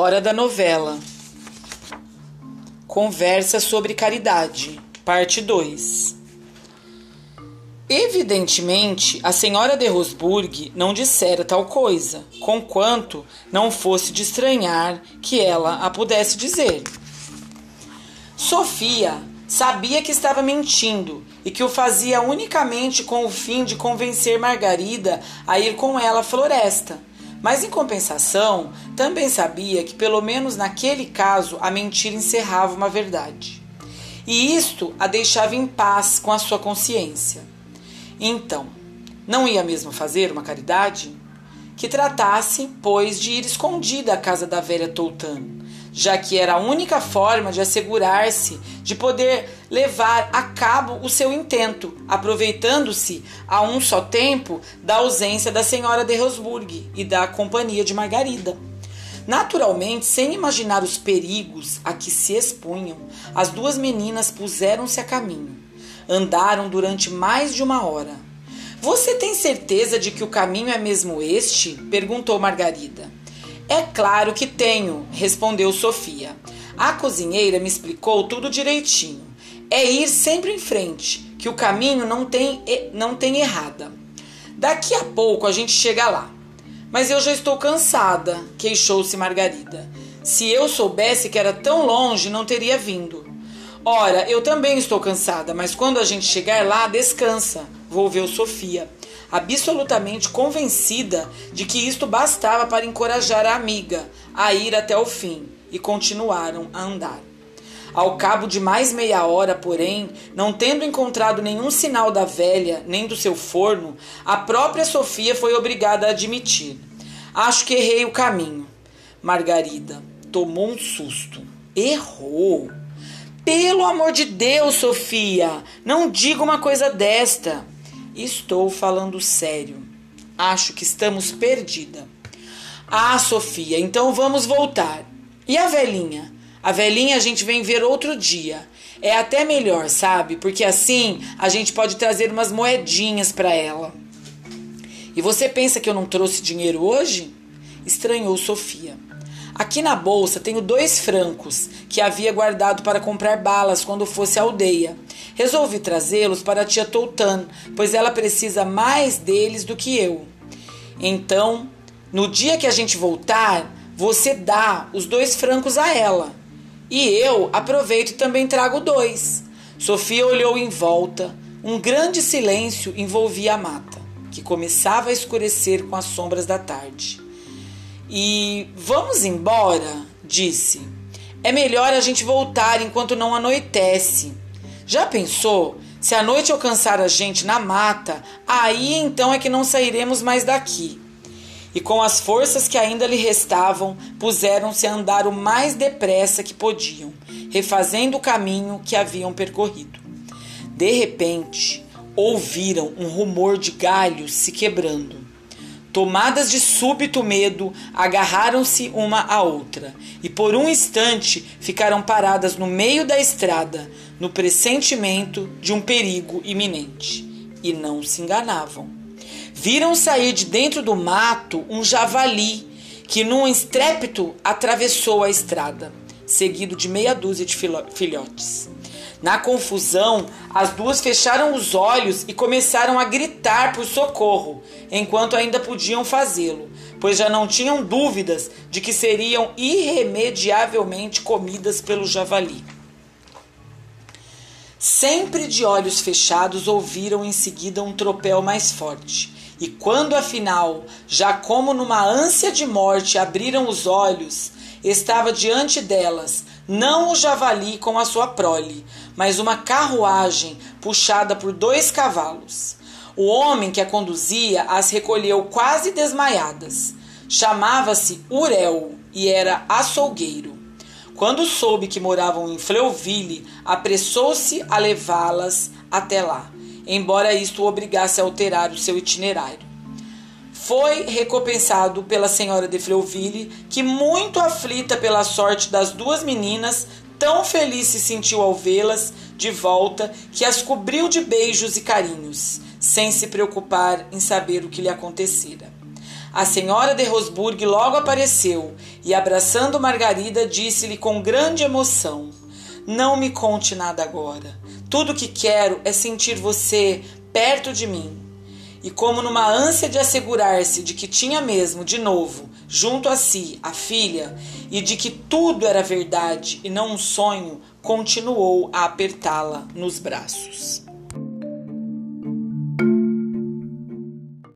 Hora da novela. Conversa sobre caridade, parte 2. Evidentemente, a senhora de Rosburg não dissera tal coisa, conquanto não fosse de estranhar que ela a pudesse dizer. Sofia sabia que estava mentindo e que o fazia unicamente com o fim de convencer Margarida a ir com ela à floresta mas em compensação, também sabia que, pelo menos naquele caso, a mentira encerrava uma verdade. E isto a deixava em paz com a sua consciência. Então, não ia mesmo fazer uma caridade? Que tratasse, pois, de ir escondida à casa da velha Toutane já que era a única forma de assegurar-se de poder levar a cabo o seu intento, aproveitando-se a um só tempo da ausência da senhora de Rosburg e da companhia de Margarida. Naturalmente, sem imaginar os perigos a que se expunham, as duas meninas puseram-se a caminho. Andaram durante mais de uma hora. Você tem certeza de que o caminho é mesmo este? perguntou Margarida. É claro que tenho, respondeu Sofia. A cozinheira me explicou tudo direitinho. É ir sempre em frente, que o caminho não tem, não tem errada. Daqui a pouco a gente chega lá. Mas eu já estou cansada, queixou-se Margarida. Se eu soubesse que era tão longe, não teria vindo. Ora, eu também estou cansada, mas quando a gente chegar lá, descansa, volveu Sofia absolutamente convencida de que isto bastava para encorajar a amiga a ir até o fim, e continuaram a andar. Ao cabo de mais meia hora, porém, não tendo encontrado nenhum sinal da velha nem do seu forno, a própria Sofia foi obrigada a admitir: Acho que errei o caminho. Margarida tomou um susto. Errou. Pelo amor de Deus, Sofia, não diga uma coisa desta. Estou falando sério. Acho que estamos perdida. Ah, Sofia, então vamos voltar. E a velhinha? A velhinha a gente vem ver outro dia. É até melhor, sabe? Porque assim a gente pode trazer umas moedinhas para ela. E você pensa que eu não trouxe dinheiro hoje? Estranhou Sofia. Aqui na bolsa tenho dois francos que havia guardado para comprar balas quando fosse à aldeia. Resolvi trazê-los para a tia Toutan, pois ela precisa mais deles do que eu. Então, no dia que a gente voltar, você dá os dois francos a ela. E eu aproveito e também trago dois. Sofia olhou em volta. Um grande silêncio envolvia a mata, que começava a escurecer com as sombras da tarde. E vamos embora, disse. É melhor a gente voltar enquanto não anoitece. Já pensou? Se a noite alcançar a gente na mata, aí então é que não sairemos mais daqui. E com as forças que ainda lhe restavam, puseram-se a andar o mais depressa que podiam, refazendo o caminho que haviam percorrido. De repente, ouviram um rumor de galhos se quebrando. Tomadas de súbito medo, agarraram-se uma à outra e por um instante ficaram paradas no meio da estrada, no pressentimento de um perigo iminente. E não se enganavam. Viram sair de dentro do mato um javali que, num estrépito, atravessou a estrada, seguido de meia dúzia de filhotes. Na confusão, as duas fecharam os olhos e começaram a gritar por socorro, enquanto ainda podiam fazê-lo, pois já não tinham dúvidas de que seriam irremediavelmente comidas pelo javali. Sempre de olhos fechados, ouviram em seguida um tropel mais forte. E quando afinal, já como numa ânsia de morte, abriram os olhos, estava diante delas não o javali com a sua prole, mas uma carruagem puxada por dois cavalos. O homem que a conduzia as recolheu quase desmaiadas. Chamava-se Urel e era açougueiro. Quando soube que moravam em Fleuville, apressou-se a levá-las até lá, embora isto o obrigasse a alterar o seu itinerário. Foi recompensado pela senhora de Fleuville, que, muito aflita pela sorte das duas meninas, tão feliz se sentiu ao vê-las de volta que as cobriu de beijos e carinhos, sem se preocupar em saber o que lhe acontecera. A senhora de Rosburg logo apareceu e, abraçando Margarida, disse-lhe com grande emoção: Não me conte nada agora. Tudo o que quero é sentir você perto de mim. E, como numa ânsia de assegurar-se de que tinha mesmo, de novo, junto a si, a filha, e de que tudo era verdade e não um sonho, continuou a apertá-la nos braços.